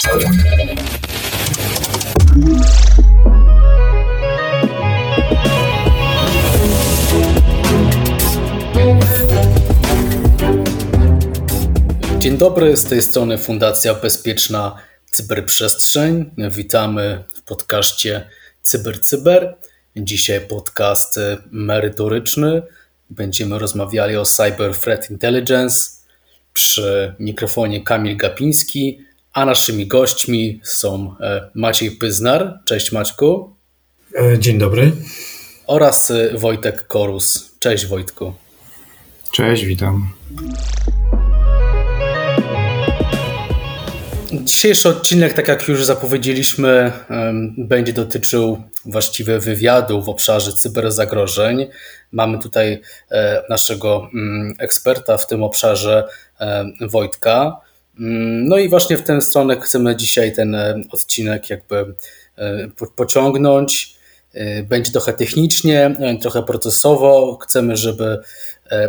Dzień dobry, z tej strony Fundacja Bezpieczna Cyberprzestrzeń. Witamy w podcaście CyberCyber. Cyber. Dzisiaj podcast merytoryczny. Będziemy rozmawiali o Cyber Threat Intelligence przy mikrofonie Kamil Gapiński, a naszymi gośćmi są e, Maciej Pyznar. Cześć Maćku. E, dzień dobry. Oraz e, Wojtek Korus. Cześć Wojtku. Cześć, witam. Dzisiejszy odcinek, tak jak już zapowiedzieliśmy, będzie dotyczył właściwie wywiadu w obszarze cyberzagrożeń. Mamy tutaj naszego mm, eksperta w tym obszarze, Wojtka. Mm, no i właśnie w tę stronę chcemy dzisiaj ten e, odcinek jakby pociągnąć. Będzie trochę technicznie, trochę procesowo. Chcemy, żeby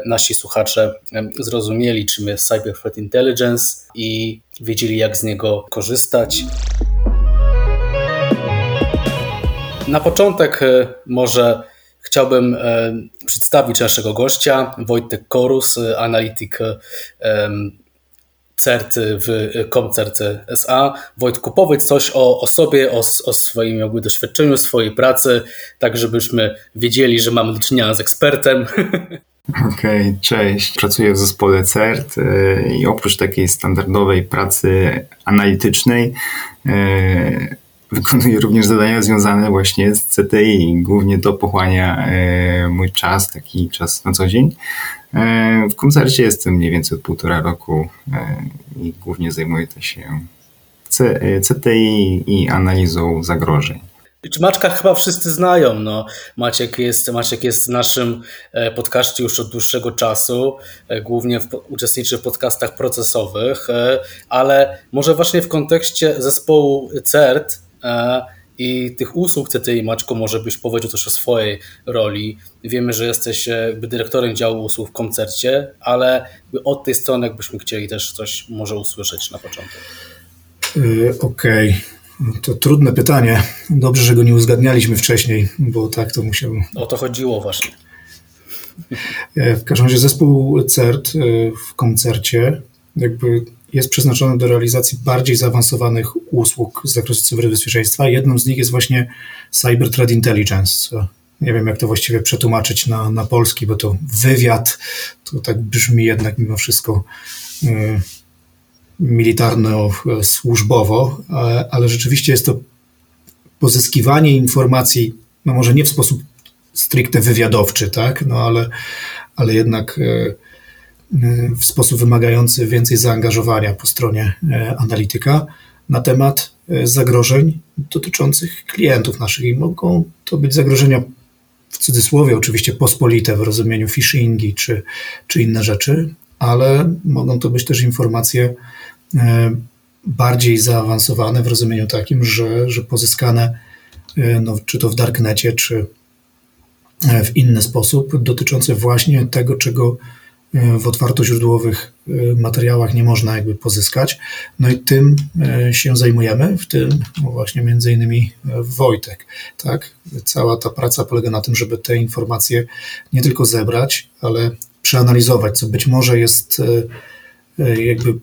nasi słuchacze zrozumieli, czym jest Cyber Threat Intelligence i wiedzieli, jak z niego korzystać. Na początek może Chciałbym e, przedstawić naszego gościa, Wojtek Korus, analityk CERT w ComCERT SA. Wojtku, powiedz coś o, o sobie, o, o swoim jakby doświadczeniu, swojej pracy, tak żebyśmy wiedzieli, że mamy do czynienia z ekspertem. Okej, okay, cześć. Pracuję w zespole CERT e, i oprócz takiej standardowej pracy analitycznej Wykonuję również zadania związane właśnie z CTI. Głównie to pochłania mój czas, taki czas na co dzień. E, w koncercie jestem mniej więcej od półtora roku e, i głównie zajmuję się CTI i analizą zagrożeń. Maczka chyba wszyscy znają. No, Maciek, jest, Maciek jest w naszym podcaście już od dłuższego czasu, głównie w, uczestniczy w podcastach procesowych, ale może właśnie w kontekście zespołu CERT E, i tych usług CTI Maczko może byś powiedział też o swojej roli. Wiemy, że jesteś e, dyrektorem działu usług w koncercie, ale od tej strony jakbyśmy chcieli też coś może usłyszeć na początek. E, okej. Okay. To trudne pytanie. Dobrze, że go nie uzgadnialiśmy wcześniej, bo tak to musiał. O to chodziło właśnie. W każdym razie zespół CERT w koncercie jakby jest przeznaczony do realizacji bardziej zaawansowanych usług z zakresu cyberbezpieczeństwa. Jedną z nich jest właśnie Cyber Threat Intelligence. Nie wiem, jak to właściwie przetłumaczyć na, na polski, bo to wywiad, to tak brzmi jednak mimo wszystko y, militarno-służbowo, ale rzeczywiście jest to pozyskiwanie informacji, no może nie w sposób stricte wywiadowczy, tak, no ale, ale jednak y, w sposób wymagający więcej zaangażowania po stronie e, analityka na temat e, zagrożeń dotyczących klientów naszych. I mogą to być zagrożenia w cudzysłowie, oczywiście pospolite w rozumieniu phishingi czy, czy inne rzeczy, ale mogą to być też informacje bardziej zaawansowane w rozumieniu takim, że, że pozyskane no, czy to w darknecie, czy w inny sposób, dotyczące właśnie tego, czego w otwartoźródłowych e, materiałach nie można jakby pozyskać. No i tym e, się zajmujemy, w tym właśnie między innymi e, Wojtek. Tak? Cała ta praca polega na tym, żeby te informacje nie tylko zebrać, ale przeanalizować, co być może jest jakby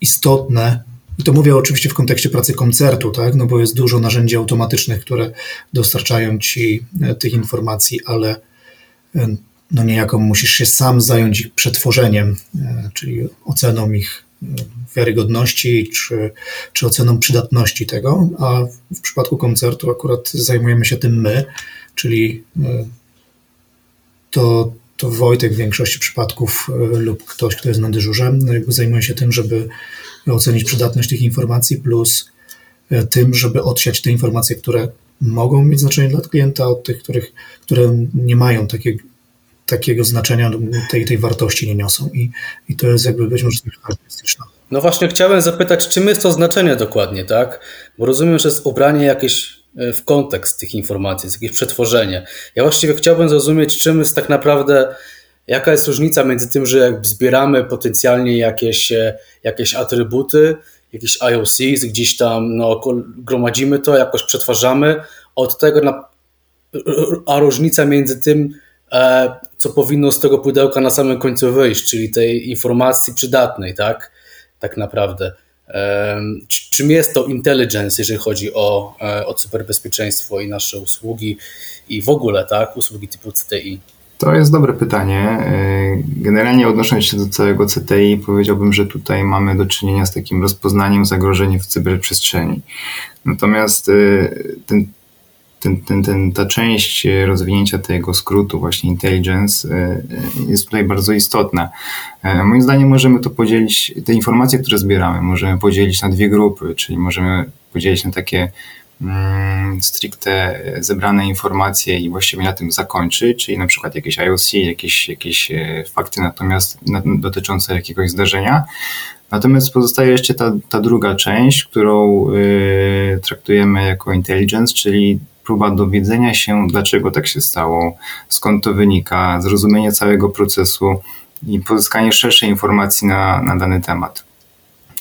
istotne i to mówię oczywiście w kontekście pracy koncertu, tak? no bo jest dużo narzędzi automatycznych, które dostarczają ci tych informacji, ale no niejako musisz się sam zająć ich przetworzeniem, e, czyli oceną ich e, wiarygodności czy, czy oceną przydatności tego, a w przypadku koncertu akurat zajmujemy się tym my, czyli e, to, to Wojtek w większości przypadków lub ktoś, kto jest na dyżurze, no jakby zajmuje się tym, żeby ocenić przydatność tych informacji, plus tym, żeby odsiać te informacje, które mogą mieć znaczenie dla klienta, od tych, których, które nie mają takiego takiego znaczenia, tej, tej wartości nie niosą. I, I to jest jakby być może charakterystyczne. No właśnie chciałem zapytać, czym jest to znaczenie dokładnie, tak? Bo rozumiem, że jest ubranie jakieś e, w kontekst tych informacji, jest jakieś przetworzenie. Ja właściwie chciałbym zrozumieć, czym jest tak naprawdę, jaka jest różnica między tym, że jakby zbieramy potencjalnie jakieś, e, jakieś atrybuty, jakiś IOCs, gdzieś tam no, gromadzimy to, jakoś przetwarzamy, od tego na, a różnica między tym, e, co powinno z tego pudełka na samym końcu wyjść, czyli tej informacji przydatnej, tak? Tak naprawdę. Czym jest to intelligence, jeżeli chodzi o, e, o cyberbezpieczeństwo i nasze usługi i w ogóle, tak? Usługi typu CTI? To jest dobre pytanie. E, generalnie odnosząc się do całego CTI, powiedziałbym, że tutaj mamy do czynienia z takim rozpoznaniem zagrożeń w cyberprzestrzeni. Natomiast e, ten, ten, ten, ten, ta część rozwinięcia tego skrótu, właśnie intelligence, e, jest tutaj bardzo istotna. Moim zdaniem możemy to podzielić, te informacje, które zbieramy, możemy podzielić na dwie grupy, czyli możemy podzielić na takie Mm, stricte zebrane informacje i właściwie na tym zakończy, czyli na przykład jakieś IOC, jakieś, jakieś e, fakty natomiast dotyczące jakiegoś zdarzenia. Natomiast pozostaje jeszcze ta, ta druga część, którą y, traktujemy jako intelligence, czyli próba dowiedzenia się, dlaczego tak się stało, skąd to wynika, zrozumienie całego procesu i pozyskanie szerszej informacji na, na dany temat.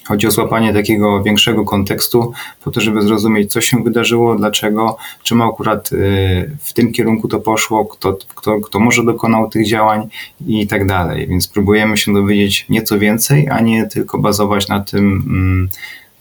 Chodzi o złapanie takiego większego kontekstu, po to, żeby zrozumieć, co się wydarzyło, dlaczego, czemu akurat y, w tym kierunku to poszło, kto, kto, kto może dokonał tych działań i tak dalej. Więc próbujemy się dowiedzieć nieco więcej, a nie tylko bazować na tym, mm,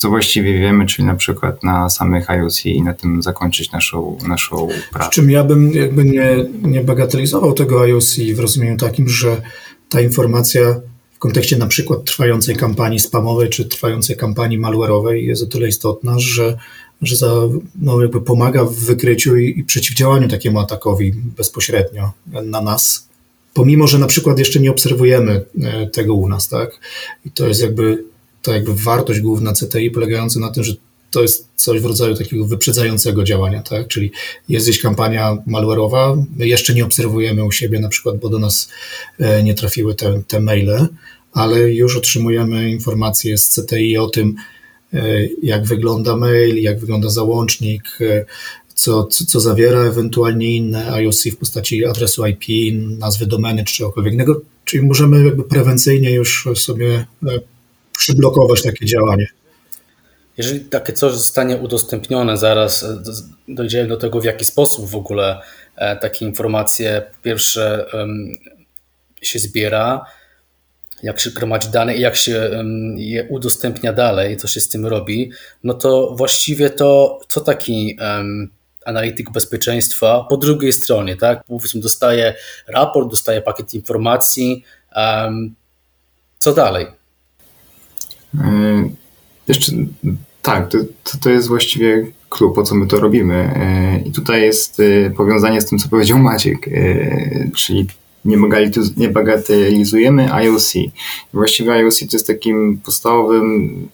co właściwie wiemy, czyli na przykład na samych IoT i na tym zakończyć naszą, naszą pracę. Czym ja bym jakby nie, nie bagatelizował tego IoC w rozumieniu takim, że ta informacja w kontekście na przykład trwającej kampanii spamowej czy trwającej kampanii malware'owej jest o tyle istotna, że, że za, no jakby pomaga w wykryciu i, i przeciwdziałaniu takiemu atakowi bezpośrednio na nas, pomimo, że na przykład jeszcze nie obserwujemy e, tego u nas, tak? I to jest jakby ta jakby wartość główna CTI polegająca na tym, że to jest coś w rodzaju takiego wyprzedzającego działania, tak? Czyli jest gdzieś kampania malware'owa, jeszcze nie obserwujemy u siebie na przykład, bo do nas e, nie trafiły te, te maile, ale już otrzymujemy informacje z CTI o tym, e, jak wygląda mail, jak wygląda załącznik, e, co, co, co zawiera ewentualnie inne IOC w postaci adresu IP, nazwy domeny czy czegokolwiek innego, czyli możemy jakby prewencyjnie już sobie przyblokować takie działanie. Jeżeli takie coś zostanie udostępnione, zaraz e, dojdziemy do tego, w jaki sposób w ogóle e, takie informacje po pierwsze się zbiera, jak się gromadzi dane i jak się je udostępnia dalej, co się z tym robi, no to właściwie to co taki analityk bezpieczeństwa po drugiej stronie, tak? Powiedzmy, dostaje raport, dostaje pakiet informacji, co dalej? E, jeszcze tak, to, to jest właściwie klub, po co my to robimy. E, I tutaj jest e, powiązanie z tym, co powiedział Maciek, czyli nie bagatelizujemy IOC. Właściwie IOC to jest takim podstawowym,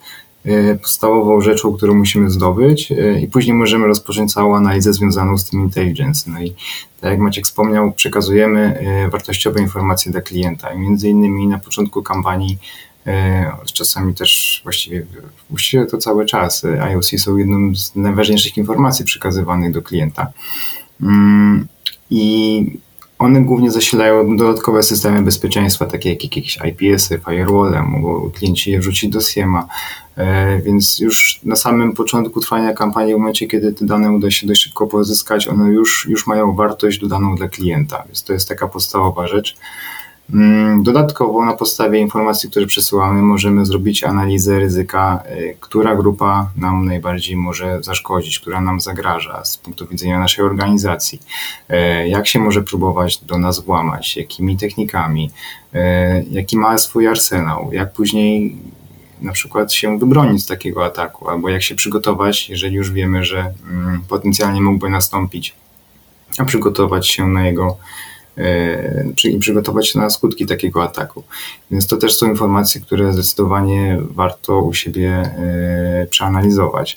podstawową rzeczą, którą musimy zdobyć i później możemy rozpocząć całą analizę związaną z tym intelligence. No i tak jak Maciek wspomniał, przekazujemy wartościowe informacje dla klienta między innymi na początku kampanii czasami też właściwie, właściwie to cały czas. IOC są jedną z najważniejszych informacji przekazywanych do klienta. Mm, I one głównie zasilają dodatkowe systemy bezpieczeństwa, takie jak jakieś IPS-y, firewall, mogą klienci je wrzucić do SIEMA, e, więc już na samym początku trwania kampanii, w momencie kiedy te dane uda się dość szybko pozyskać, one już, już mają wartość dodaną dla klienta, więc to jest taka podstawowa rzecz. Mm, dodatkowo na podstawie informacji, które przesyłamy, możemy zrobić analizę ryzyka, y, która grupa nam najbardziej może zaszkodzić, która nam zagraża z punktu widzenia naszej organizacji, y, jak się może próbować do nas włamać, jakimi technikami, y, jaki ma swój arsenał, jak później na przykład się wybronić z takiego ataku, albo jak się przygotować, jeżeli już wiemy, że mm, potencjalnie mógłby nastąpić, a przygotować się na jego i przygotować się na skutki takiego ataku. Więc to też są informacje, które zdecydowanie warto u siebie e, przeanalizować.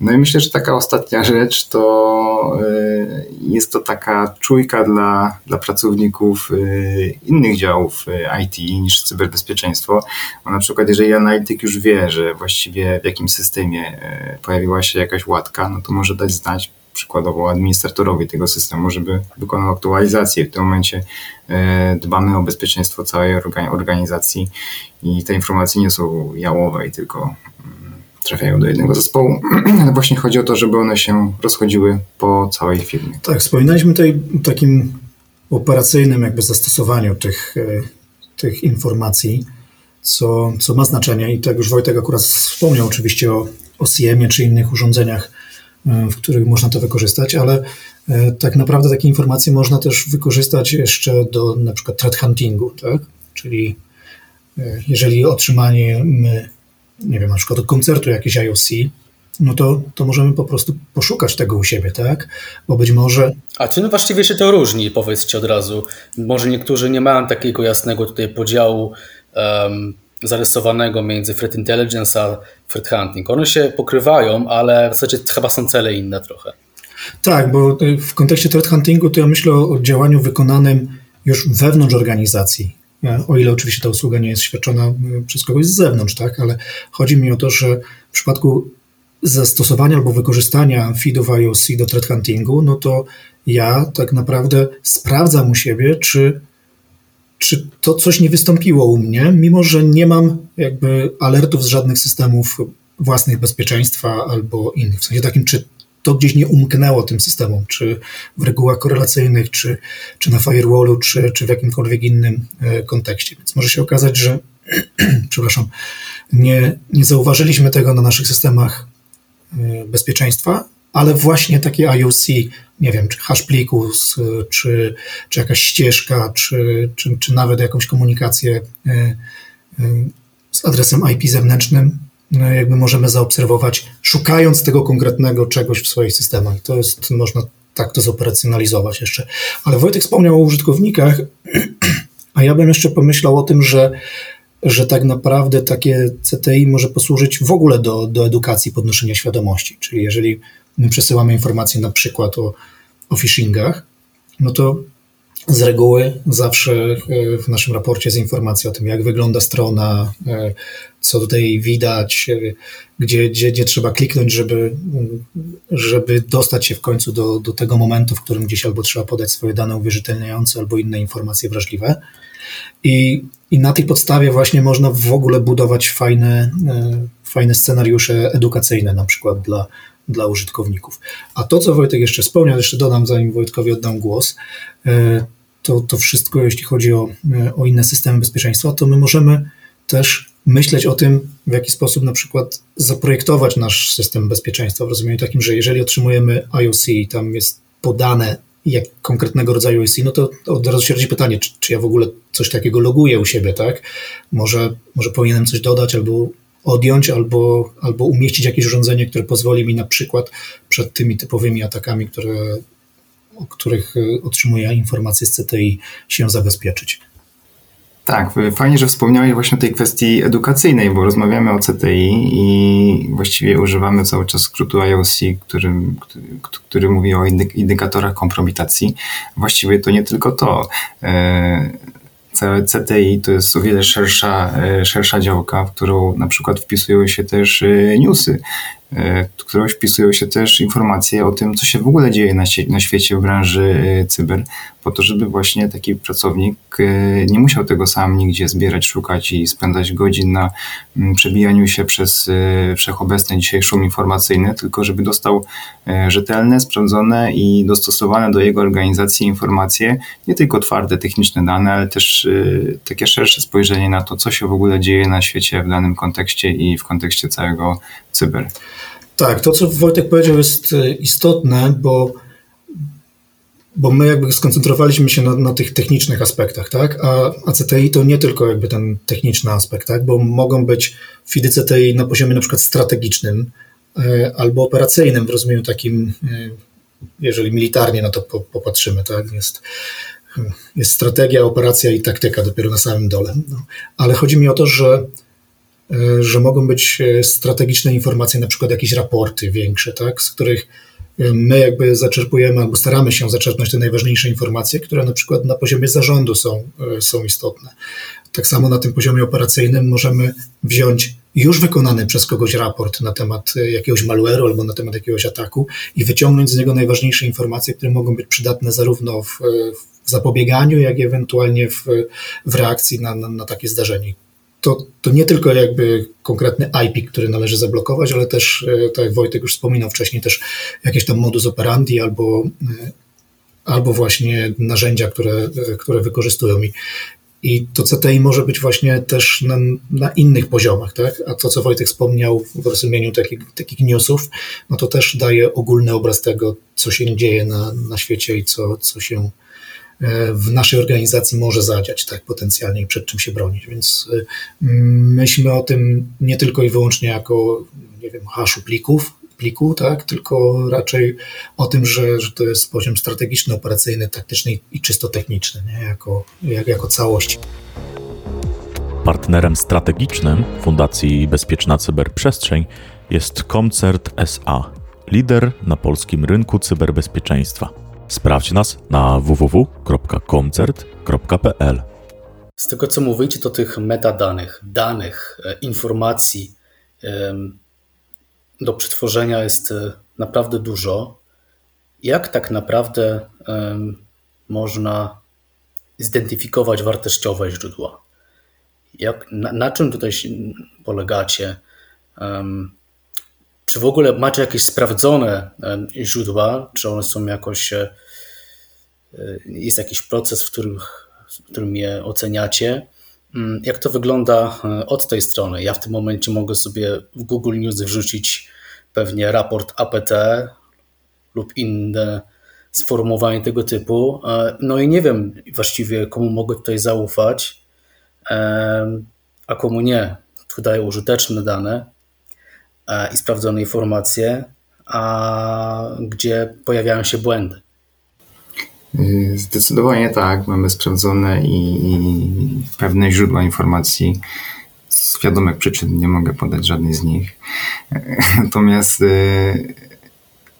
No i myślę, że taka ostatnia rzecz to e, jest to taka czujka dla, dla pracowników e, innych działów IT niż cyberbezpieczeństwo. Bo na przykład jeżeli analityk już wie, że właściwie w jakimś systemie pojawiła się jakaś łatka, no to może dać znać przykładowo administratorowi tego systemu, żeby wykonał aktualizację. W tym momencie e, dbamy o bezpieczeństwo całej organizacji i te informacje nie są jałowe i tylko mm, trafiają do jednego zespołu. Właśnie chodzi o to, żeby one się rozchodziły po całej firmie. Tak, wspominaliśmy tutaj o takim operacyjnym jakby zastosowaniu tych, e, tych informacji, co, co ma znaczenie i tak już Wojtek akurat wspomniał oczywiście o, o CM-ie czy innych urządzeniach, w których można to wykorzystać, ale e, tak naprawdę takie informacje można też wykorzystać jeszcze do na przykład threat huntingu, tak? Czyli jeżeli otrzymanie nie wiem, na przykład od koncertu jakieś IOC, no to, to możemy po prostu poszukać tego u siebie, tak? Bo być może. A czym właściwie się to różni, powiedzcie od razu? Może niektórzy nie mają takiego jasnego tutaj podziału um, zarysowanego między threat intelligence a threat hunting. One się pokrywają, ale w zasadzie chyba są cele inne trochę. Tak, bo w kontekście threat huntingu to ja myślę o działaniu wykonanym już wewnątrz organizacji. O ile oczywiście ta usługa nie jest świadczona e, przez kogoś z zewnątrz, tak, ale chodzi mi o to, że w przypadku zastosowania albo wykorzystania feedów IOC do threat huntingu, no to ja tak naprawdę sprawdzam u siebie, czy, czy to coś nie wystąpiło u mnie, mimo że nie mam jakby alertów z żadnych systemów własnych bezpieczeństwa albo innych. W sensie takim, czy to gdzieś nie umknęło tym systemom, czy w regułach korelacyjnych, czy, czy na firewallu, czy, czy w jakimkolwiek innym e, kontekście. Więc może się okazać, że przepraszam, nie, nie zauważyliśmy tego na naszych systemach e, bezpieczeństwa, ale właśnie takie IOC, nie wiem, czy hash plików, czy, czy jakaś ścieżka, czy, czy, czy nawet jakąś komunikację e, z adresem IP zewnętrznym no, jakby możemy zaobserwować, szukając tego konkretnego czegoś w swoich systemach. To jest, można tak to zoperacjonalizować jeszcze. Ale Wojtek wspomniał o użytkownikach, a ja bym jeszcze pomyślał o tym, że, że tak naprawdę takie CTI może posłużyć w ogóle do, do edukacji, podnoszenia świadomości. Czyli jeżeli my przesyłamy informacje na przykład o, o phishingach, no to z reguły zawsze e, w naszym raporcie jest informacja o tym, jak wygląda strona, e, co tutaj widać, e, gdzie, gdzie, gdzie trzeba kliknąć, żeby, żeby dostać się w końcu do, do tego momentu, w którym gdzieś albo trzeba podać swoje dane uwierzytelniające, albo inne informacje wrażliwe. I, I na tej podstawie właśnie można w ogóle budować fajne, fajne scenariusze edukacyjne, na przykład dla, dla użytkowników. A to, co Wojtek jeszcze wspomniał, jeszcze dodam, zanim Wojtkowi oddam głos, to, to wszystko, jeśli chodzi o, o inne systemy bezpieczeństwa, to my możemy też myśleć o tym, w jaki sposób na przykład zaprojektować nasz system bezpieczeństwa w rozumieniu takim, że jeżeli otrzymujemy IOC i tam jest podane jak konkretnego rodzaju IOC, no to od razu się rodzi pytanie, czy, czy, ja w ogóle coś takiego loguję u siebie, tak? Może, może powinienem coś dodać albo odjąć, albo, albo umieścić jakieś urządzenie, które pozwoli mi na przykład przed tymi typowymi atakami, które o których y, otrzymuję informacje z CTI, się zabezpieczyć. Tak, fajnie, że wspomniałeś właśnie o tej kwestii edukacyjnej, bo rozmawiamy o CTI i właściwie używamy cały czas skrótu IOC, który, który, który mówi o indykatorach kompromitacji. Właściwie to nie tylko to. CTI to jest o wiele szersza, e, szersza działka, w którą na przykład wpisują się też e, newsy, E, w którą wpisują się też informacje o tym, co się w ogóle dzieje na, na świecie w branży e, cyber, po to, żeby właśnie taki pracownik e, nie musiał tego sam nigdzie zbierać, szukać i spędzać godzin na przebijaniu się przez wszechobecny dzisiaj szum informacyjny, tylko żeby dostał rzetelne, sprawdzone i dostosowane do jego organizacji informacje, nie tylko twarde, techniczne dane, ale też takie szersze spojrzenie na to, co się w ogóle dzieje na świecie w danym kontekście i w kontekście całego cyber. Tak, to co Wojtek powiedział jest e, istotne, bo, bo my jakby skoncentrowaliśmy się na, na tych technicznych aspektach, tak? A, a CTI to nie tylko jakby ten techniczny aspekt, tak? Bo mogą być feedy CTI na poziomie na przykład strategicznym e, albo operacyjnym w rozumieniu takim, e, jeżeli militarnie na to popatrzymy, tak? Jest, jest strategia, operacja i taktyka dopiero na samym dole. No. Ale chodzi mi o to, że że mogą być e, strategiczne informacje, na przykład jakieś raporty większe, tak, z których e, my jakby zaczerpujemy albo staramy się zaczerpnąć te najważniejsze informacje, które na przykład na poziomie zarządu są, są istotne. Tak samo na tym poziomie operacyjnym możemy wziąć już wykonany przez kogoś raport na temat jakiegoś malware'u albo na temat jakiegoś ataku i wyciągnąć z niego najważniejsze informacje, które mogą być przydatne zarówno w, w zapobieganiu, jak i ewentualnie w, w reakcji na, na, na takie zdarzenie to, to nie tylko jakby konkretny IP, który należy zablokować, ale też, tak jak Wojtek już wspominał wcześniej, też jakieś tam modus operandi albo, albo właśnie narzędzia, które, które wykorzystują. I, i to CTI może być właśnie też na, na, innych poziomach, tak? A to, co Wojtek wspomniał w rozumieniu takich, takich newsów, no to też daje ogólny obraz tego, co się dzieje na, na świecie i co, co się e, w naszej organizacji może zadziać, tak, potencjalnie i przed czym się bronić. Więc e, myślmy o tym nie tylko i wyłącznie jako, nie wiem, haszu plików, pliku, tak? tylko raczej o tym, że, że to jest poziom strategiczny, operacyjny, taktyczny i czysto techniczny, nie? Jako, jak, jako całość. Partnerem strategicznym Fundacji Bezpieczna Cyberprzestrzeń jest Comcert SA, lider na polskim rynku cyberbezpieczeństwa. Sprawdź nas na www.comcert.pl. Z tego co mówicie, to tych metadanych, danych, e, informacji, do przetworzenia jest e, naprawdę dużo. Jak tak naprawdę można zidentyfikować wartościowe źródła? Jak, na, na czym tutaj polegacie? Czy w ogóle macie jakieś sprawdzone źródła? Czy one są jakoś. E, jest jakiś proces, w którym, w którym je oceniacie? Mm, jak to wygląda e, od tej strony? Ja w tym momencie mogę sobie w Google News wrzucić pewnie raport APT lub inne sformułowanie tego typu. E, no i nie wiem właściwie, komu mogę tutaj zaufać, e, a komu nie. Tu daję użyteczne dane i sprawdzone informacje, a gdzie pojawiają się błędy. Y, zdecydowanie tak. Mamy sprawdzone i, i pewne źródła informacji. Z wiadomych przyczyn nie mogę podać żadnej z nich. Natomiast y,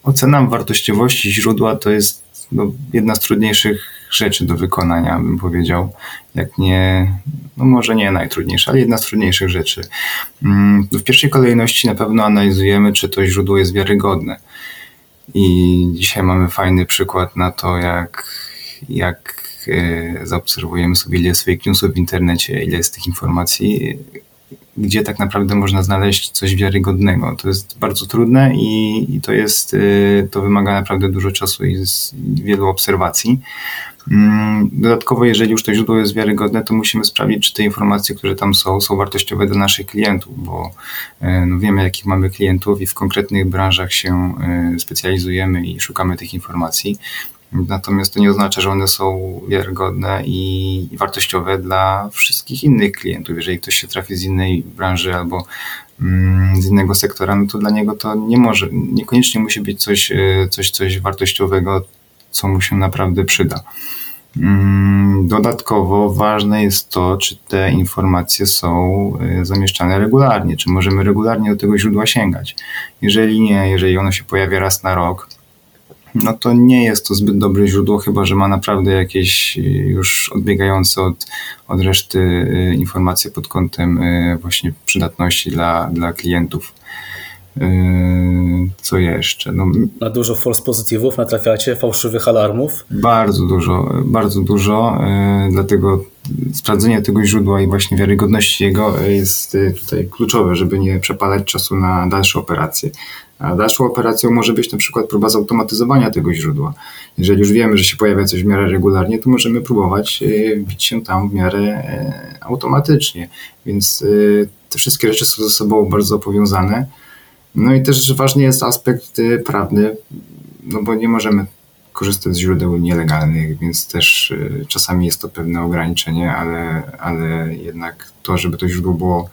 ocena wartościowości źródła to jest no, jedna z trudniejszych rzeczy do wykonania, bym powiedział. Jak nie, no może nie najtrudniejsza, ale jedna z trudniejszych rzeczy. Mm, w pierwszej kolejności na pewno analizujemy, czy to źródło jest wiarygodne. I dzisiaj mamy fajny przykład na to, jak, jak e, zaobserwujemy sobie, ile jest fake newsów w internecie, ile jest tych informacji, gdzie tak naprawdę można znaleźć coś wiarygodnego. To jest bardzo trudne i, i to jest, e, to wymaga naprawdę dużo czasu i wielu obserwacji. Mm, dodatkowo, jeżeli już to źródło jest wiarygodne, to musimy sprawdzić, czy te informacje, które tam są, są wartościowe dla naszych klientów, bo e, no wiemy, jakich mamy klientów i w konkretnych branżach się e, specjalizujemy i szukamy tych informacji. Natomiast to nie oznacza, że one są wiarygodne i wartościowe dla wszystkich innych klientów. Jeżeli ktoś się trafi z innej branży albo mm, z innego sektora, no to dla niego to nie może, niekoniecznie musi być coś, e, coś, coś wartościowego, co mu się naprawdę przyda. Mm, dodatkowo ważne jest to, czy te informacje są y, zamieszczane regularnie, czy możemy regularnie do tego źródła sięgać. Jeżeli nie, jeżeli ono się pojawia raz na rok, no to nie jest to zbyt dobre źródło, chyba że ma naprawdę jakieś y, już odbiegające od, od reszty y, informacje pod kątem właśnie przydatności dla, dla klientów. Yy, co jeszcze? No, na dużo false pozytywów natrafiacie, fałszywych alarmów? Bardzo dużo, bardzo dużo. Yy, dlatego sprawdzenie tego źródła i właśnie wiarygodności jego jest yy, tutaj kluczowe, żeby nie przepalać czasu na dalsze operacje. A dalszą operacją może być na przykład próba zautomatyzowania tego źródła. Jeżeli już wiemy, że się pojawia coś w miarę regularnie, to możemy próbować bić się tam w miarę automatycznie. Więc te wszystkie rzeczy są ze sobą bardzo powiązane. No i też ważny jest aspekt y, prawny, no bo nie możemy korzystać z źródeł nielegalnych, więc też y, czasami jest to pewne ograniczenie, ale, ale jednak to, żeby to źródło było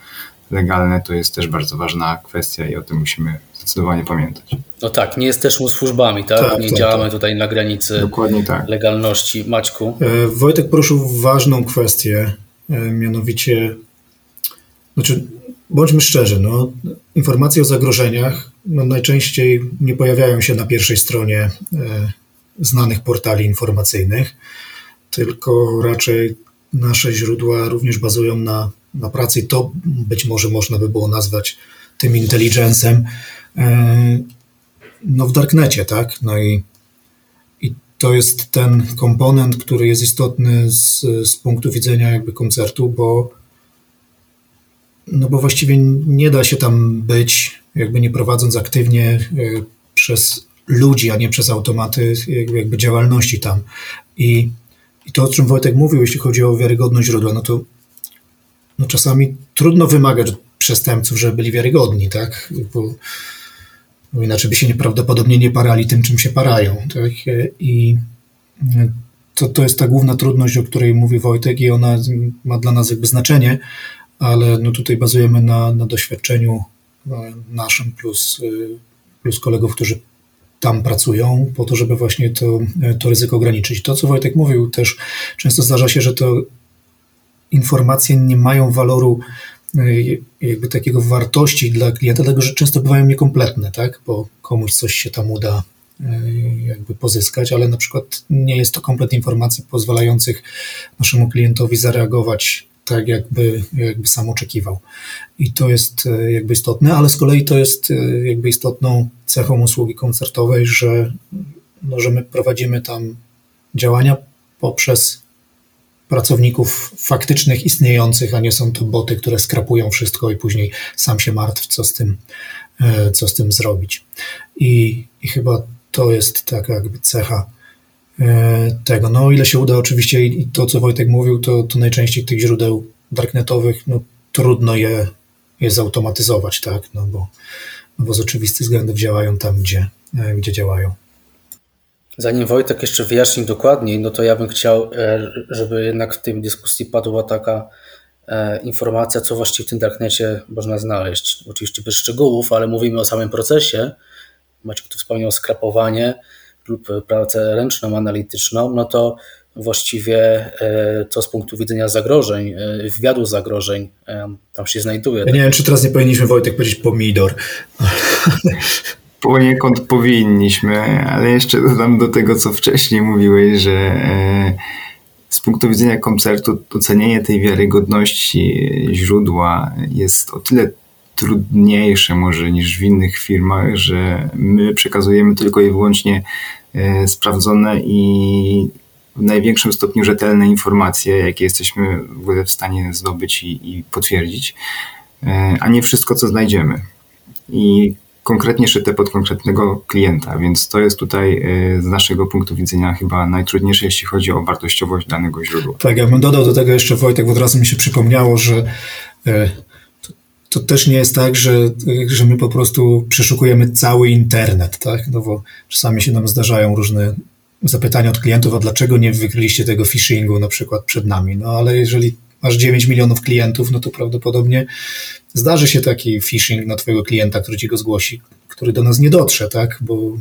legalne, to jest też bardzo ważna kwestia i o tym musimy zdecydowanie pamiętać. No tak, nie jesteśmy służbami, tak? tak nie tak, działamy tak. tutaj na granicy Dokładnie tak. legalności. Maćku? E, Wojtek poruszył ważną kwestię, e, mianowicie znaczy bądźmy szczerzy, no, informacje o zagrożeniach no, najczęściej nie pojawiają się na pierwszej stronie e, znanych portali informacyjnych, tylko raczej nasze źródła również bazują na, na pracy i to być może można by było nazwać tym intelligencem e, no, w darknecie, tak? No i, i to jest ten komponent, który jest istotny z, z punktu widzenia jakby koncertu, bo no bo właściwie nie da się tam być, jakby nie prowadząc aktywnie e, przez ludzi, a nie przez automaty jakby działalności tam. I, i to, o czym Wojtek mówił, jeśli chodzi o wiarygodność źródła, no to no czasami trudno wymagać przestępców, żeby byli wiarygodni, tak? Bo, bo inaczej by się nieprawdopodobnie nie parali tym, czym się parają, tak? I to, to jest ta główna trudność, o której mówi Wojtek i ona ma dla nas jakby znaczenie, ale no tutaj bazujemy na, na doświadczeniu naszym plus, y, plus kolegów, którzy tam pracują, po to, żeby właśnie to, to ryzyko ograniczyć. To, co Wojtek mówił, też często zdarza się, że to informacje nie mają waloru y, jakby takiego wartości dla klienta, dlatego że często bywają niekompletne, tak? bo komuś coś się tam uda y, jakby pozyskać, ale na przykład nie jest to komplet informacji pozwalających naszemu klientowi zareagować tak, jakby, jakby sam oczekiwał. I to jest y, jakby istotne, ale z kolei to jest jakby istotną cechą usługi koncertowej, że, no, że my prowadzimy tam działania poprzez pracowników faktycznych, istniejących, a nie są to boty, które skrapują wszystko i później sam się martw, co z tym, e, co z tym zrobić. I, i chyba to jest taka jakby cecha e, tego. No ile się uda oczywiście i to, co Wojtek mówił, to, to najczęściej tych źródeł darknetowych, no trudno je, je zautomatyzować, tak, no bo, no bo z oczywistych względów działają tam, gdzie, e, gdzie działają. Zanim Wojtek jeszcze wyjaśni dokładniej, no to ja bym chciał, e, żeby jednak w tej dyskusji padła taka e, informacja, co właściwie w tym darknecie można znaleźć. Oczywiście bez szczegółów, ale mówimy o samym procesie. Macie tu wspomniał skrapowanie lub pracę ręczną, analityczną, no to właściwie e, co z punktu widzenia zagrożeń, wywiadu zagrożeń tam się znajduje. Ja nie wiem, czy teraz nie powinniśmy Wojtek powiedzieć pomidor. Poniekąd powinniśmy, ale jeszcze dodam do tego, co wcześniej mówiłeś, że e, z punktu widzenia koncertu ocenienie tej wiarygodności źródła jest o tyle trudniejsze może niż w innych firmach, że my przekazujemy tylko i wyłącznie e, sprawdzone i w największym stopniu rzetelne informacje, jakie jesteśmy w ogóle w stanie zdobyć i, i potwierdzić, e, a nie wszystko, co znajdziemy. I konkretnie szyte pod konkretnego klienta, więc to jest tutaj y, z naszego punktu widzenia chyba najtrudniejsze, jeśli chodzi o wartościowość danego źródła. Tak, ja bym dodał do tego jeszcze, Wojtek, bo od razu mi się przypomniało, że to, też nie jest tak, że, że my po prostu przeszukujemy cały internet, tak? No bo czasami się nam zdarzają różne zapytania od klientów, a dlaczego nie wykryliście tego phishingu na przykład przed nami? No ale jeżeli masz 9 milionów klientów, no to prawdopodobnie zdarzy się taki phishing na twojego klienta, który ci go zgłosi, który do nas nie dotrze, tak? Bo,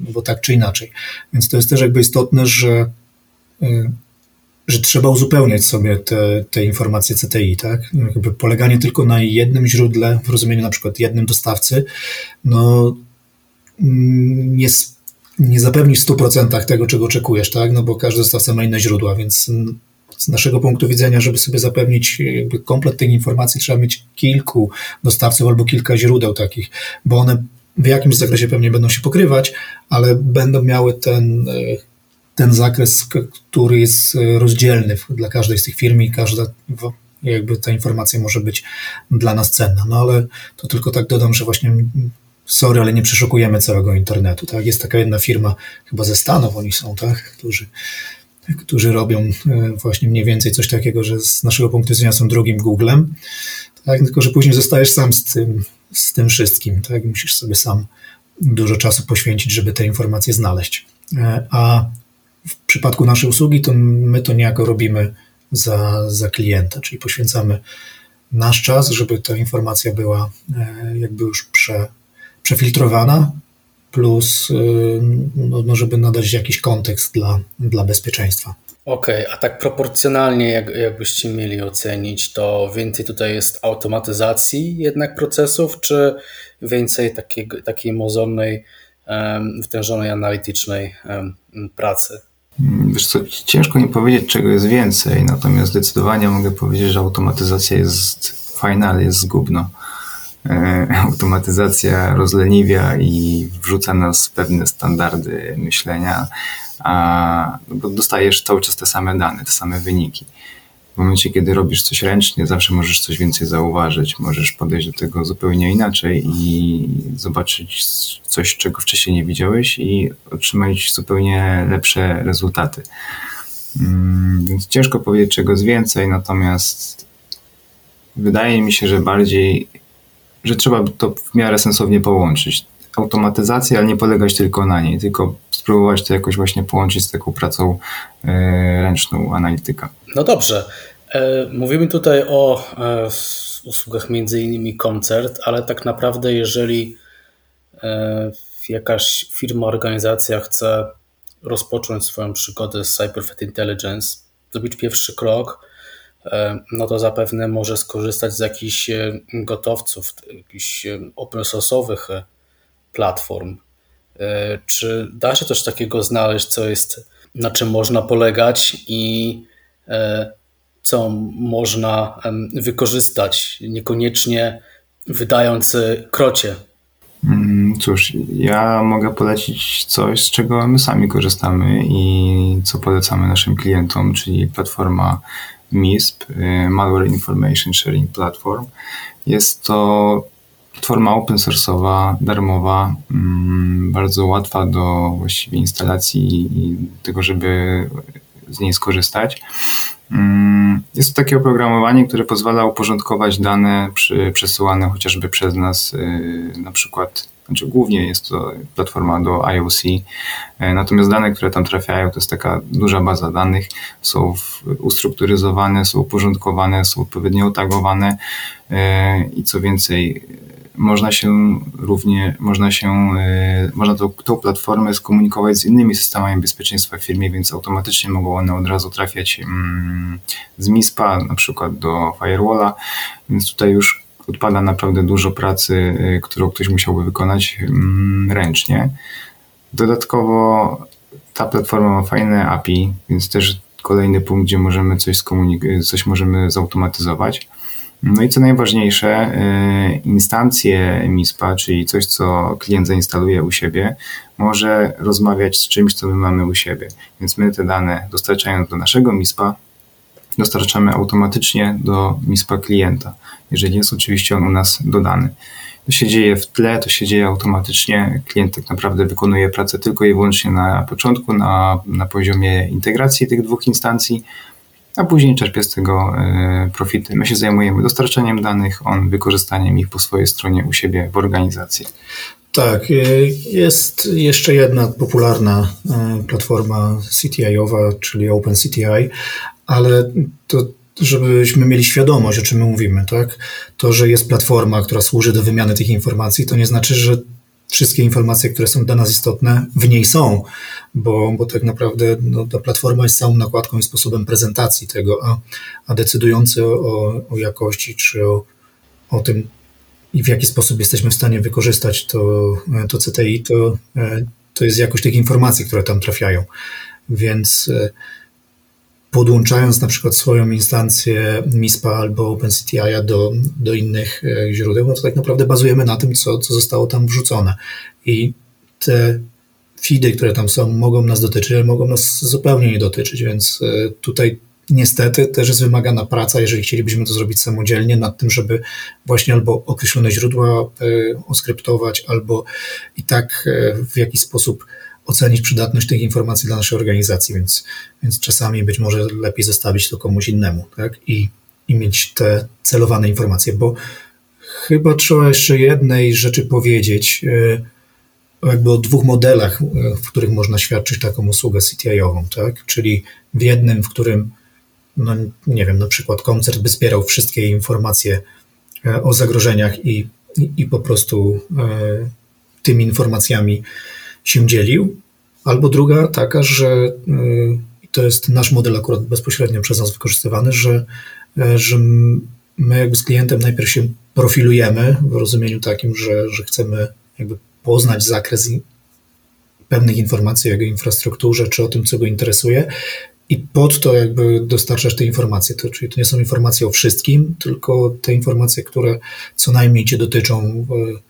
bo tak czy inaczej. Więc to jest też jakby istotne, że, y, że trzeba uzupełniać sobie te, te informacje CTI, tak? Jakby poleganie tylko na jednym źródle, w rozumieniu na przykład jednym dostawcy, no nie, nie zapewnisz w 100% tego, czego oczekujesz, tak? No bo każdy dostawca ma inne źródła, więc z naszego punktu widzenia, żeby sobie zapewnić jakby komplet tych informacji, trzeba mieć kilku dostawców albo kilka źródeł takich, bo one w jakimś zakresie pewnie będą się pokrywać, ale będą miały ten, ten zakres, który jest rozdzielny dla każdej z tych firm i każda jakby ta informacja może być dla nas cenna. No ale to tylko tak dodam, że właśnie sorry, ale nie przeszukujemy całego internetu. Tak? Jest taka jedna firma, chyba ze Stanów oni są, tak? którzy którzy robią e, właśnie mniej więcej coś takiego, że z naszego punktu widzenia są drugim Googlem, tak? tylko że później zostajesz sam z tym, z tym wszystkim, tak? musisz sobie sam dużo czasu poświęcić, żeby te informacje znaleźć. E, a w przypadku naszej usługi, to my to niejako robimy za, za klienta, czyli poświęcamy nasz czas, żeby ta informacja była e, jakby już prze, przefiltrowana, plus y, no, no, żeby nadać jakiś kontekst dla, dla bezpieczeństwa. Okej, okay, a tak proporcjonalnie, jak, jakbyście mieli ocenić, to więcej tutaj jest automatyzacji jednak procesów, czy więcej takiej, takiej mozolnej, um, wytężonej, analitycznej um, pracy? Wiesz co, ciężko mi powiedzieć, czego jest więcej, natomiast zdecydowanie mogę powiedzieć, że automatyzacja jest fajna, ale jest zgubna. E, automatyzacja rozleniwia i wrzuca nas w pewne standardy myślenia, a, bo dostajesz cały czas te same dane, te same wyniki. W momencie, kiedy robisz coś ręcznie, zawsze możesz coś więcej zauważyć, możesz podejść do tego zupełnie inaczej i zobaczyć coś, czego wcześniej nie widziałeś i otrzymać zupełnie lepsze rezultaty. Mm, więc ciężko powiedzieć czegoś więcej, natomiast wydaje mi się, że bardziej, że trzeba to w miarę sensownie połączyć. Automatyzacja, ale nie polegać tylko na niej, tylko spróbować to jakoś właśnie połączyć z taką pracą e, ręczną analityka. No dobrze. E, mówimy tutaj o e, usługach między innymi koncert, ale tak naprawdę jeżeli jakaś firma, organizacja chce rozpocząć swoją przygodę z Cyber Threat Intelligence, zrobić pierwszy krok, no to zapewne może skorzystać z jakichś gotowców, jakichś open source'owych platform. E, czy da się coś takiego znaleźć, co jest, na czym można polegać i e, co można wykorzystać, niekoniecznie wydając krocie? Mm, cóż, ja mogę polecić coś, z czego my sami korzystamy i co polecamy naszym klientom, czyli platforma MISP, Malware Information Sharing Platform. Jest to Platforma open source'owa, darmowa, mm, bardzo łatwa do właściwie instalacji i tego, żeby z niej skorzystać. Mm, jest to takie oprogramowanie, które pozwala uporządkować dane przy, przesyłane chociażby przez nas, y, na przykład, znaczy głównie jest to platforma do IOC, y, natomiast dane, które tam trafiają, to jest taka duża baza danych, są ustrukturyzowane, są uporządkowane, są odpowiednio otagowane y, i co więcej, można się równie, można się, e, można tą, tą platformę skomunikować z innymi systemami bezpieczeństwa w firmie, więc automatycznie mogą one od razu trafiać mm, z MISPA, na przykład do firewalla, więc tutaj już odpada naprawdę dużo pracy, e, którą ktoś musiałby wykonać mm, ręcznie. Dodatkowo ta platforma ma fajne API, więc też kolejny punkt, gdzie możemy coś, coś możemy zautomatyzować. No i co najważniejsze, y, instancje MISPA, czyli coś, co klient zainstaluje u siebie, może rozmawiać z czymś, co my mamy u siebie. Więc my te dane dostarczając do naszego MISPA, dostarczamy automatycznie do MISPA klienta, jeżeli jest oczywiście on u nas dodany. To się dzieje w tle, to się dzieje automatycznie. Klient tak naprawdę wykonuje pracę tylko i wyłącznie na początku, na, na poziomie integracji tych dwóch instancji, a później czerpie z tego e, profity. My się zajmujemy dostarczaniem danych, on wykorzystaniem ich po swojej stronie u siebie w organizacji. Tak, e, jest jeszcze jedna popularna e, platforma CTI-owa, czyli OpenCTI, ale to żebyśmy mieli świadomość, o czym my mówimy, tak? To, że jest platforma, która służy do wymiany tych informacji, to nie znaczy, że wszystkie informacje, które są dla nas istotne, w niej są, bo, bo tak naprawdę no, ta platforma jest całą nakładką i sposobem prezentacji tego, a, a decydujący o, o jakości czy o, o tym, w jaki sposób jesteśmy w stanie wykorzystać to, to CTI, to, to jest jakość tych informacji, które tam trafiają. Więc podłączając na przykład swoją instancję MISPA albo OpenCTI do, do innych e, źródeł, no to tak naprawdę bazujemy na tym, co, co zostało tam wrzucone. I te feedy, które tam są, mogą nas dotyczyć, ale mogą nas zupełnie nie dotyczyć, więc e, tutaj niestety też jest wymagana praca, jeżeli chcielibyśmy to zrobić samodzielnie, nad tym, żeby właśnie albo określone źródła e, oskryptować, albo i tak w jakiś sposób ocenić przydatność tych informacji dla naszej organizacji, więc, więc czasami być może lepiej zostawić to komuś innemu tak? I, i mieć te celowane informacje, bo chyba trzeba jeszcze jednej rzeczy powiedzieć, e, jakby o dwóch modelach, e, w których można świadczyć taką usługę CTI-ową, tak? Czyli w jednym, w którym, no nie wiem, na przykład koncert by zbierał wszystkie informacje e, o zagrożeniach i, i, i po prostu tymi informacjami się dzielił, albo druga taka, że y, to jest nasz model akurat bezpośrednio przez nas wykorzystywany, że, e, że my jakby z klientem najpierw się profilujemy w rozumieniu takim, że, że chcemy jakby poznać zakres pewnych informacji o jego infrastrukturze, czy o tym, co go interesuje, i pod to jakby dostarczasz te informacje. To, czyli to nie są informacje o wszystkim, tylko te informacje, które co najmniej cię dotyczą w,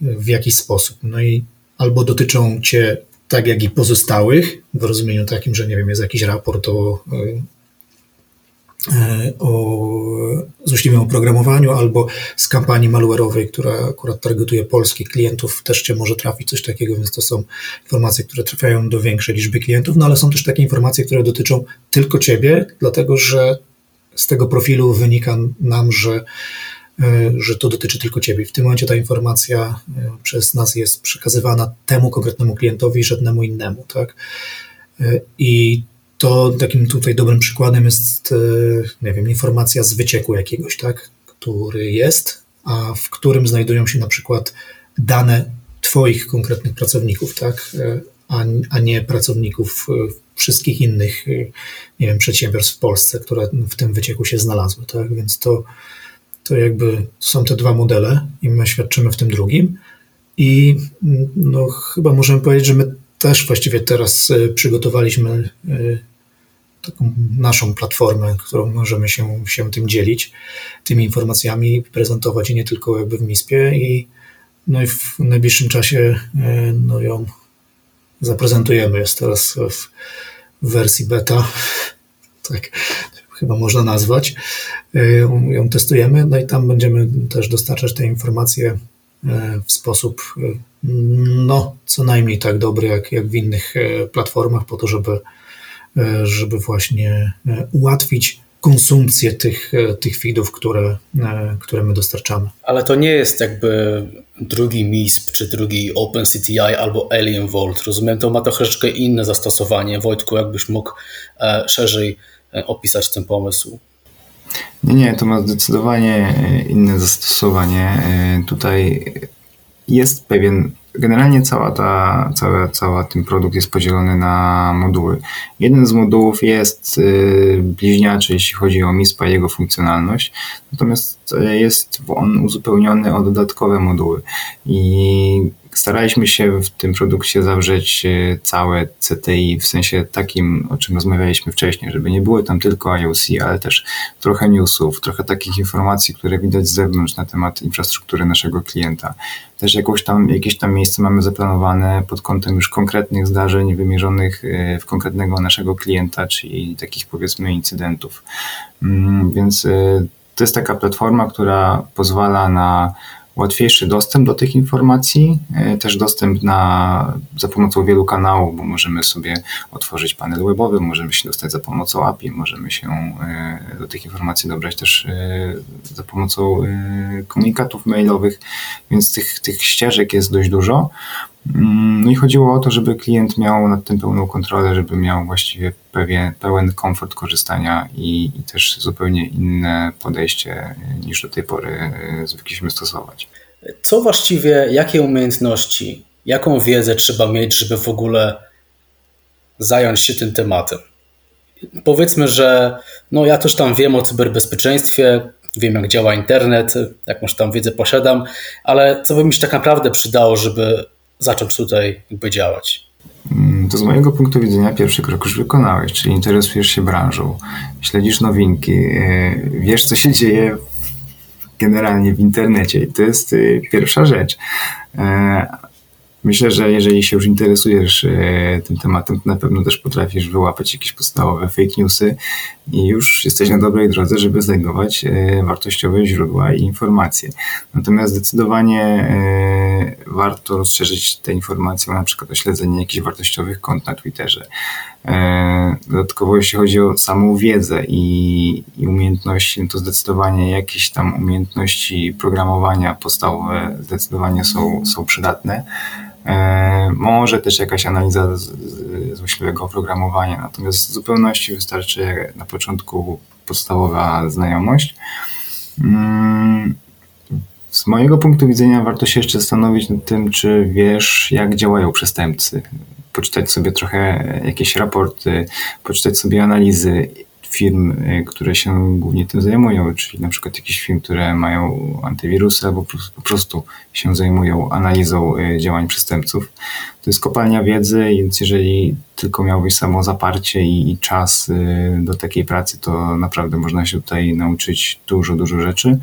w jakiś sposób. No i albo dotyczą cię tak jak i pozostałych, w rozumieniu takim, że nie wiem, jest jakiś raport o, o złośliwym oprogramowaniu albo z kampanii malware'owej, która akurat targetuje polskich klientów, też cię może trafić coś takiego, więc to są informacje, które trafiają do większej liczby klientów, no ale są też takie informacje, które dotyczą tylko ciebie, dlatego że z tego profilu wynika nam, że E, że to dotyczy tylko Ciebie. W tym momencie ta informacja e, przez nas jest przekazywana temu konkretnemu klientowi, żadnemu innemu, tak? E, I to takim tutaj dobrym przykładem jest, nie wiem, informacja z wycieku jakiegoś, tak? Który jest, a w którym znajdują się na przykład dane Twoich konkretnych pracowników, tak? A, a nie pracowników wszystkich innych, nie wiem, przedsiębiorstw w Polsce, które w tym wycieku się znalazły, tak? Więc to to jakby są te dwa modele i my świadczymy w tym drugim. I no, chyba możemy powiedzieć, że my też właściwie teraz e, przygotowaliśmy e, taką naszą platformę, którą możemy się, się tym dzielić, tymi informacjami, prezentować i nie tylko jakby w MISPie i, no i w najbliższym czasie e, no, ją zaprezentujemy. Jest teraz w wersji beta, tak, chyba można nazwać. Y, ją testujemy, no i tam będziemy też dostarczać te informacje y, w sposób y, no, co najmniej tak dobry jak, jak w innych platformach, po to, żeby, żeby właśnie ułatwić konsumpcję tych, tych feedów, które, które my dostarczamy. Ale to nie jest jakby drugi MISP, czy drugi OpenCTI albo Alien Vault. Rozumiem, to ma troszeczkę inne zastosowanie. Wojtku, jakbyś mógł e, szerzej opisać ten pomysł? Nie, nie, to ma zdecydowanie e, inne zastosowanie. E, tutaj jest pewien, generalnie cała ta, cała, cała ten produkt jest podzielony na moduły. Jeden z modułów jest e, bliźniaczy, jeśli chodzi o MISPA i jego funkcjonalność, natomiast jest on uzupełniony o dodatkowe moduły. I staraliśmy się w tym produkcie zawrzeć e, całe CTI w sensie takim, o czym rozmawialiśmy wcześniej, żeby nie było tam tylko IOC, ale też trochę newsów, trochę takich informacji, które widać z zewnątrz na temat infrastruktury naszego klienta. Też tam, jakieś tam miejsce mamy zaplanowane pod kątem już konkretnych zdarzeń wymierzonych e, w konkretnego naszego klienta, czyli takich powiedzmy incydentów. Mm, więc e, to jest taka platforma, która pozwala na łatwiejszy dostęp do tych informacji, e, też dostęp na, za pomocą wielu kanałów, bo możemy sobie otworzyć panel webowy, możemy się dostać za pomocą API, możemy się e, do tych informacji dobrać też e, za pomocą komunikatów mailowych, więc tych, tych ścieżek jest dość dużo. Mm, no i chodziło o to, żeby klient miał nad tym pełną kontrolę, żeby miał właściwie pewien, pełen komfort korzystania i, i też zupełnie inne podejście niż do tej pory e, zwykliśmy stosować. Co właściwie, jakie umiejętności, jaką wiedzę trzeba mieć, żeby w ogóle zająć się tym tematem? Powiedzmy, że no ja też tam wiem o cyberbezpieczeństwie, wiem jak działa internet, jakąś tam wiedzę posiadam, ale co by mi się tak naprawdę przydało, żeby zacząć tutaj jakby działać? Mm, to z mojego punktu widzenia pierwszy krok już wykonałeś, czyli interesujesz się branżą, śledzisz nowinki, e, wiesz co się dzieje generalnie w internecie i to jest e, pierwsza rzecz. Myślę, że jeżeli się już interesujesz e, tym tematem, to na pewno też potrafisz wyłapać jakieś podstawowe fake newsy i już jesteś na dobrej drodze, żeby znajdować e, wartościowe źródła i informacje. Natomiast zdecydowanie e, warto rozszerzyć te informacje, na przykład o śledzenie jakichś wartościowych kont na Twitterze. Dodatkowo jeśli chodzi o samą wiedzę i, i umiejętności, no to zdecydowanie jakieś tam umiejętności programowania podstawowe zdecydowanie są, są przydatne. E, może też jakaś analiza złośliwego oprogramowania, natomiast w zupełności wystarczy na początku podstawowa znajomość. Mm, z mojego punktu widzenia warto się jeszcze zastanowić nad tym, czy wiesz, jak działają przestępcy. Poczytać sobie trochę jakieś raporty, poczytać sobie analizy firm, y, które się głównie tym zajmują, czyli na przykład jakieś firmy, które mają antywirusy albo po prostu się zajmują analizą y, działań przestępców. To jest kopalnia wiedzy, więc jeżeli tylko miałbyś samo zaparcie i czas y, do takiej pracy, to naprawdę można się tutaj nauczyć dużo, dużo rzeczy.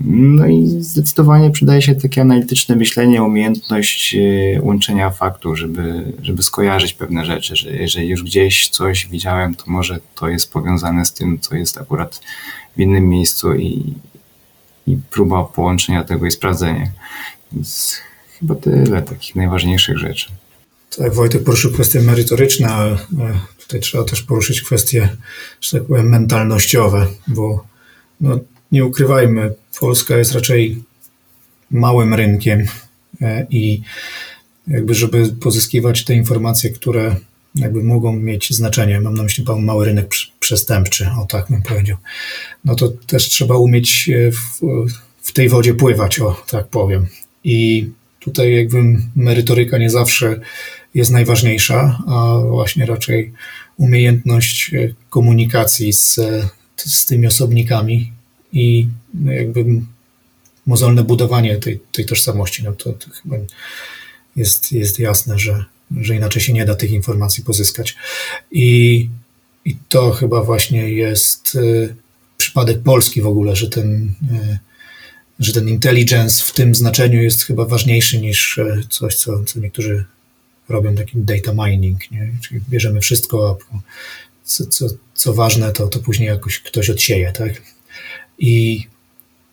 No i zdecydowanie przydaje się takie analityczne myślenie, umiejętność e, łączenia faktów, żeby, żeby skojarzyć pewne rzeczy, że jeżeli już gdzieś coś widziałem, to może to jest powiązane z tym, co jest akurat w innym miejscu i, i próba połączenia tego i sprawdzenie. Więc chyba tyle takich najważniejszych rzeczy. Tak, Wojtek poruszył kwestie merytoryczne, ale tutaj trzeba też poruszyć kwestie, że tak powiem, mentalnościowe, bo no, nie ukrywajmy, Polska jest raczej małym rynkiem e, i jakby, żeby pozyskiwać te informacje, które jakby mogą mieć znaczenie, mam na myśli mały rynek przestępczy, o tak bym powiedział, no to też trzeba umieć e, w, w tej wodzie pływać, o tak powiem. I tutaj jakby merytoryka nie zawsze jest najważniejsza, a właśnie raczej umiejętność e, komunikacji z, z tymi osobnikami i jakby mozolne budowanie tej, tej tożsamości, no to, to chyba jest, jest jasne, że, że inaczej się nie da tych informacji pozyskać. I, i to chyba właśnie jest y, przypadek Polski w ogóle, że ten, y, że ten intelligence w tym znaczeniu jest chyba ważniejszy niż y, coś, co, co niektórzy robią taki data mining, nie? czyli bierzemy wszystko, a co, co, co ważne, to, to później jakoś ktoś odsieje, tak? I,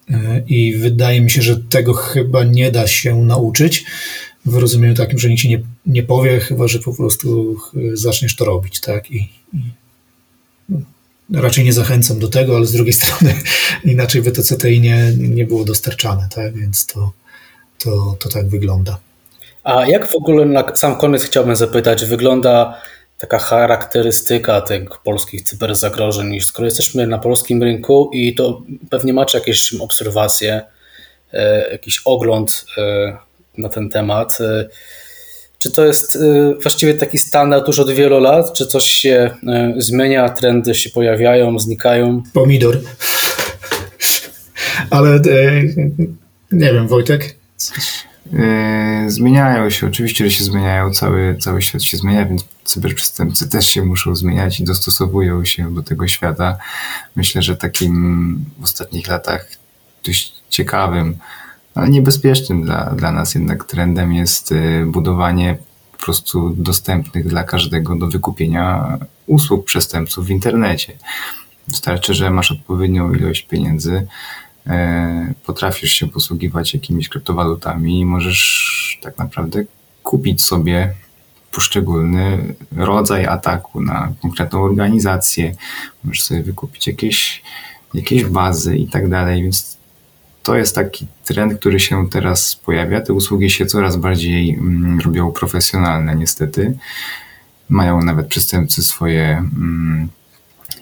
e, I wydaje mi się, że tego chyba nie da się nauczyć w rozumieniu takim, że nikt ci nie, nie powie, chyba że po prostu zaczniesz to robić, tak? I, i raczej nie zachęcam do tego, ale z drugiej strony inaczej by to CTI nie, nie było dostarczane, tak? Więc to, to, to tak wygląda. A jak w ogóle na sam koniec chciałbym zapytać, wygląda taka charakterystyka tych polskich cyberzagrożeń, skoro jesteśmy na polskim rynku i to pewnie macie jakieś obserwacje, e, jakiś ogląd e, na ten temat. E, czy to jest właściwie taki standard już od wielu lat? Czy coś się zmienia, trendy się pojawiają, znikają? Pomidor. Ale nie wiem, Wojtek? Yy, zmieniają się, oczywiście, że się zmieniają, cały, cały świat się zmienia, więc cyberprzestępcy też się muszą zmieniać i dostosowują się do tego świata. Myślę, że takim w ostatnich latach dość ciekawym, ale niebezpiecznym dla, dla nas jednak trendem jest yy, budowanie po prostu dostępnych dla każdego do wykupienia usług przestępców w internecie. Wystarczy, że masz odpowiednią ilość pieniędzy, E, potrafisz się posługiwać jakimiś kryptowalutami i możesz tak naprawdę kupić sobie poszczególny rodzaj ataku na konkretną organizację, możesz sobie wykupić jakieś, jakieś bazy i tak dalej, więc to jest taki trend, który się teraz pojawia. Te usługi się coraz bardziej mm, robią profesjonalne, niestety. Mają nawet przestępcy swoje mm,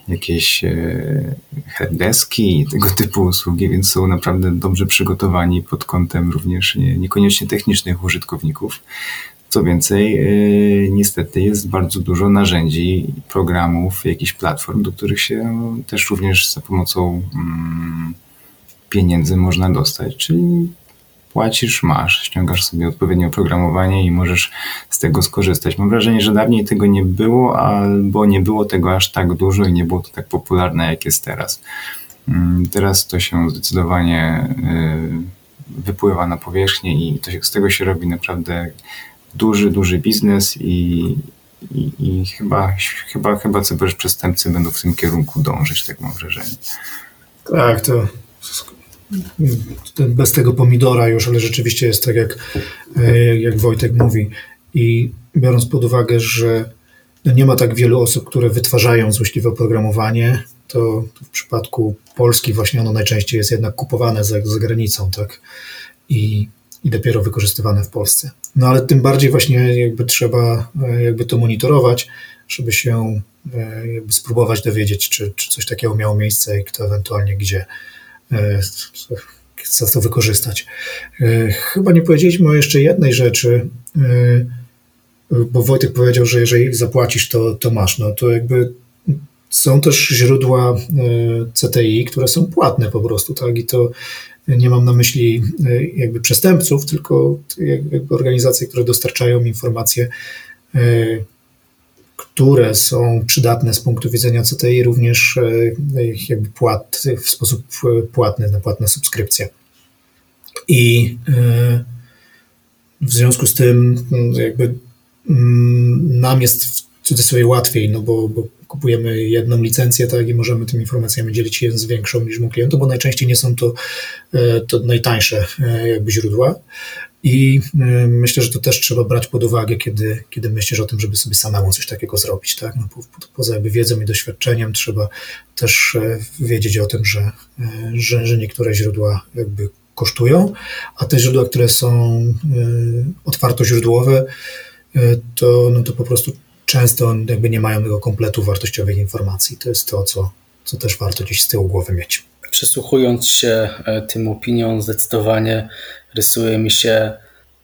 jakieś e, helpdeski i tego typu usługi, więc są naprawdę dobrze przygotowani pod kątem również nie, niekoniecznie technicznych użytkowników. Co więcej, e, niestety jest bardzo dużo narzędzi, programów, jakichś platform, do których się też również za pomocą mm, pieniędzy można dostać, czyli płacisz, masz, ściągasz sobie odpowiednie oprogramowanie i możesz z tego skorzystać. Mam wrażenie, że dawniej tego nie było, albo nie było tego aż tak dużo i nie było to tak popularne, jak jest teraz. Mm, teraz to się zdecydowanie y, wypływa na powierzchnię i to się, z tego się robi naprawdę duży, duży biznes i, i, i chyba, chyba, chyba cyberprzestępcy będą w tym kierunku dążyć, tak mam wrażenie. Tak, to bez tego pomidora już, ale rzeczywiście jest tak, jak, e, jak Wojtek mówi. I biorąc pod uwagę, że nie ma tak wielu osób, które wytwarzają złośliwe oprogramowanie, to w przypadku Polski właśnie ono najczęściej jest jednak kupowane za, za granicą, tak? I, I dopiero wykorzystywane w Polsce. No ale tym bardziej właśnie jakby trzeba e, jakby to monitorować, żeby się e, jakby spróbować dowiedzieć, czy, czy coś takiego miało miejsce i kto ewentualnie gdzie chce to wykorzystać. E, chyba nie powiedzieliśmy o jeszcze jednej rzeczy, e, bo Wojtek powiedział, że jeżeli zapłacisz, to, to masz. No to jakby są też źródła e, CTI, które są płatne po prostu, tak? I to nie mam na myśli jakby przestępców, tylko jakby organizacje, które dostarczają informacje które są przydatne z punktu widzenia CTI, również jakby płat, w sposób płatny, na płatna subskrypcja. I w związku z tym jakby nam jest w cudzysłowie łatwiej, no bo, bo kupujemy jedną licencję, tak, i możemy tymi informacjami dzielić się z większą liczbą klientów, bo najczęściej nie są to, e, to najtańsze e, jakby źródła. I e, myślę, że to też trzeba brać pod uwagę, kiedy, kiedy myślisz o tym, żeby sobie samemu coś takiego zrobić. Tak? No, po, poza jakby wiedzą i doświadczeniem trzeba też wiedzieć o tym, że, że, że niektóre źródła jakby kosztują, a te źródła, które są otwartoźródłowe, to, no to po prostu często jakby nie mają tego kompletu wartościowych informacji. To jest to, co, co też warto gdzieś z tyłu głowy mieć. Przysłuchując się e, tym opiniom, zdecydowanie rysuje mi się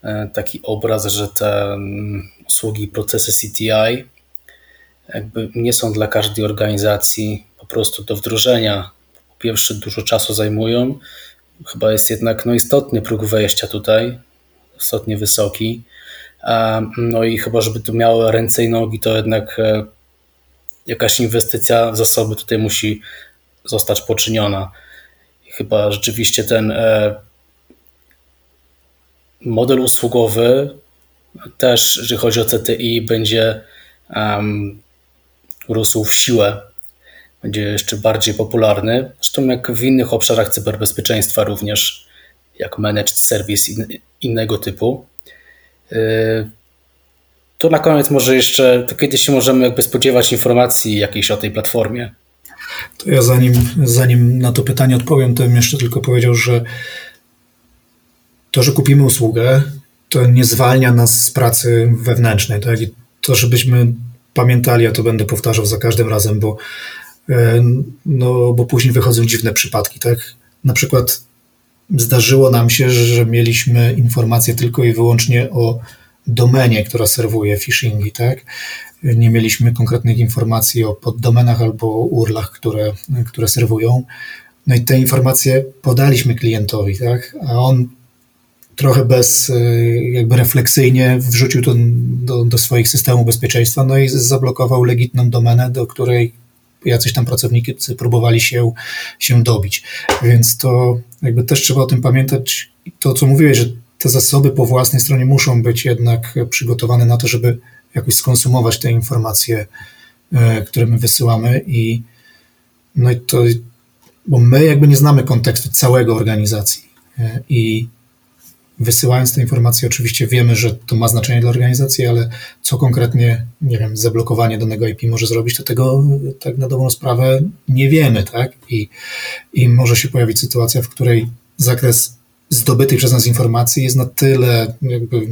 e, taki obraz, że te mm, usługi, procesy CTI jakby nie są dla każdej organizacji po prostu do wdrożenia. Po pierwsze, dużo czasu zajmują. Chyba jest jednak no, istotny próg wejścia tutaj, istotnie wysoki. No i chyba, żeby to miało ręce i nogi, to jednak e, jakaś inwestycja w zasoby tutaj musi zostać poczyniona. I chyba rzeczywiście ten e, model usługowy też, jeżeli chodzi o CTI, będzie um, rósł w siłę, będzie jeszcze bardziej popularny. Zresztą jak w innych obszarach cyberbezpieczeństwa również, jak managed service in, innego typu. Yy, to na koniec może jeszcze, to kiedy się możemy jakby spodziewać informacji jakiejś o tej platformie? To ja zanim, zanim na to pytanie odpowiem, to bym jeszcze tylko powiedział, że to, że kupimy usługę, to nie zwalnia nas z pracy wewnętrznej. Tak? I to, żebyśmy pamiętali, ja to będę powtarzał za każdym razem, bo, e, no, bo później wychodzą dziwne przypadki. Tak? Na przykład zdarzyło nam się, że mieliśmy informacje tylko i wyłącznie o domenie, która serwuje phishingi, tak? Nie mieliśmy konkretnych informacji o poddomenach albo urlach, które, które serwują. No i te informacje podaliśmy klientowi, tak? A on trochę bez, jakby refleksyjnie wrzucił to do, do swoich systemów bezpieczeństwa, no i zablokował legitną domenę, do której jacyś tam pracownicy próbowali się, się dobić. Więc to jakby też trzeba o tym pamiętać. To, co mówiłeś, że te zasoby po własnej stronie muszą być jednak przygotowane na to, żeby jakoś skonsumować te informacje, e, które my wysyłamy i no i to, bo my jakby nie znamy kontekstu całego organizacji e, i wysyłając te informacje, oczywiście wiemy, że to ma znaczenie dla organizacji, ale co konkretnie, nie wiem, zablokowanie danego IP może zrobić, to tego tak na dobrą sprawę nie wiemy, tak? I, i może się pojawić sytuacja, w której zakres zdobytych przez nas informacji jest na tyle jakby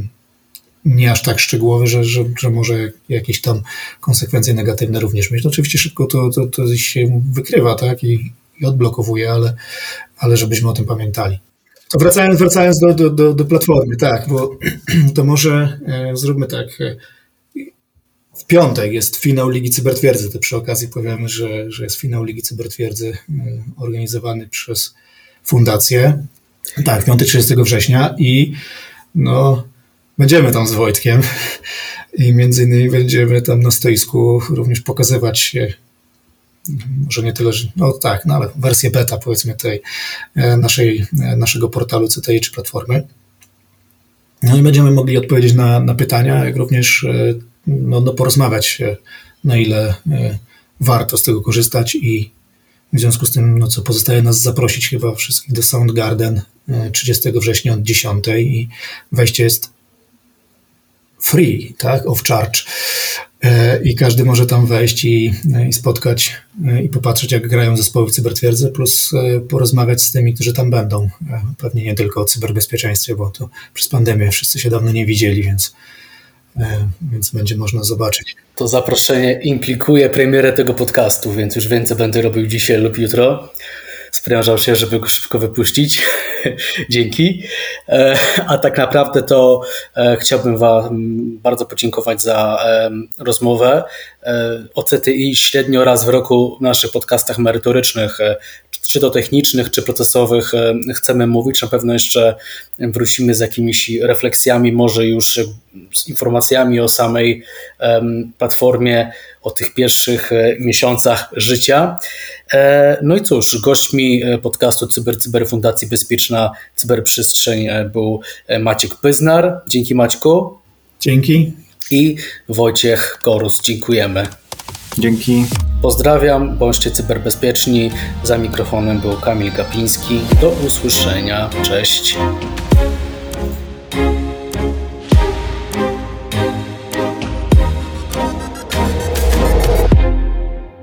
nie aż tak szczegółowy, że, że, że może jakieś tam konsekwencje negatywne również mieć. No oczywiście szybko to, to, to się wykrywa, tak, i, i odblokowuje, ale, ale żebyśmy o tym pamiętali. To wracając, wracając do, do, do, do platformy, tak, bo to może e, zróbmy tak. E, w piątek jest finał Ligi Cybertwierdzy, to przy okazji powiemy, że, że jest finał Ligi Cybertwierdzy e, organizowany przez fundację. Tak, 5-30 września i no, będziemy tam z Wojtkiem i między innymi będziemy tam na stoisku również pokazywać się może nie tyle, że, no tak, no ale wersję beta powiedzmy tej e, naszej, e, naszego portalu CTI czy platformy. No i będziemy mogli odpowiedzieć na, na pytania, jak również e, no, no porozmawiać, na ile warto z tego korzystać i w związku z tym, no co pozostaje nas zaprosić chyba wszystkich do Soundgarden 30 września od 10 i wejście jest free, tak, of charge. E, I każdy może tam wejść i, i spotkać e, i popatrzeć, jak grają zespoły w cybertwierdzy, plus e, porozmawiać z tymi, którzy tam będą. Pewnie nie tylko o cyberbezpieczeństwie, bo to przez pandemię wszyscy się dawno nie widzieli, więc, więc będzie można zobaczyć. To zaproszenie implikuje premierę tego podcastu, więc już więcej będę robił dzisiaj lub jutro sprężał się, żeby go szybko wypuścić. Dzięki. E, a tak naprawdę to e, chciałbym Wam bardzo podziękować za rozmowę. E, o CTI średnio raz w roku w naszych podcastach merytorycznych czy to technicznych, czy procesowych chcemy mówić. Na pewno jeszcze wrócimy z jakimiś refleksjami, może już z informacjami o samej platformie, o tych pierwszych miesiącach życia. No i cóż, gośćmi podcastu Cyber Cyber Fundacji Bezpieczna Cyberprzestrzeń był Maciek Pyznar. Dzięki Maćku. Dzięki. I Wojciech Korus. Dziękujemy. Dzięki. Pozdrawiam, bądźcie cyberbezpieczni. Za mikrofonem był Kamil Gapiński. Do usłyszenia. Cześć.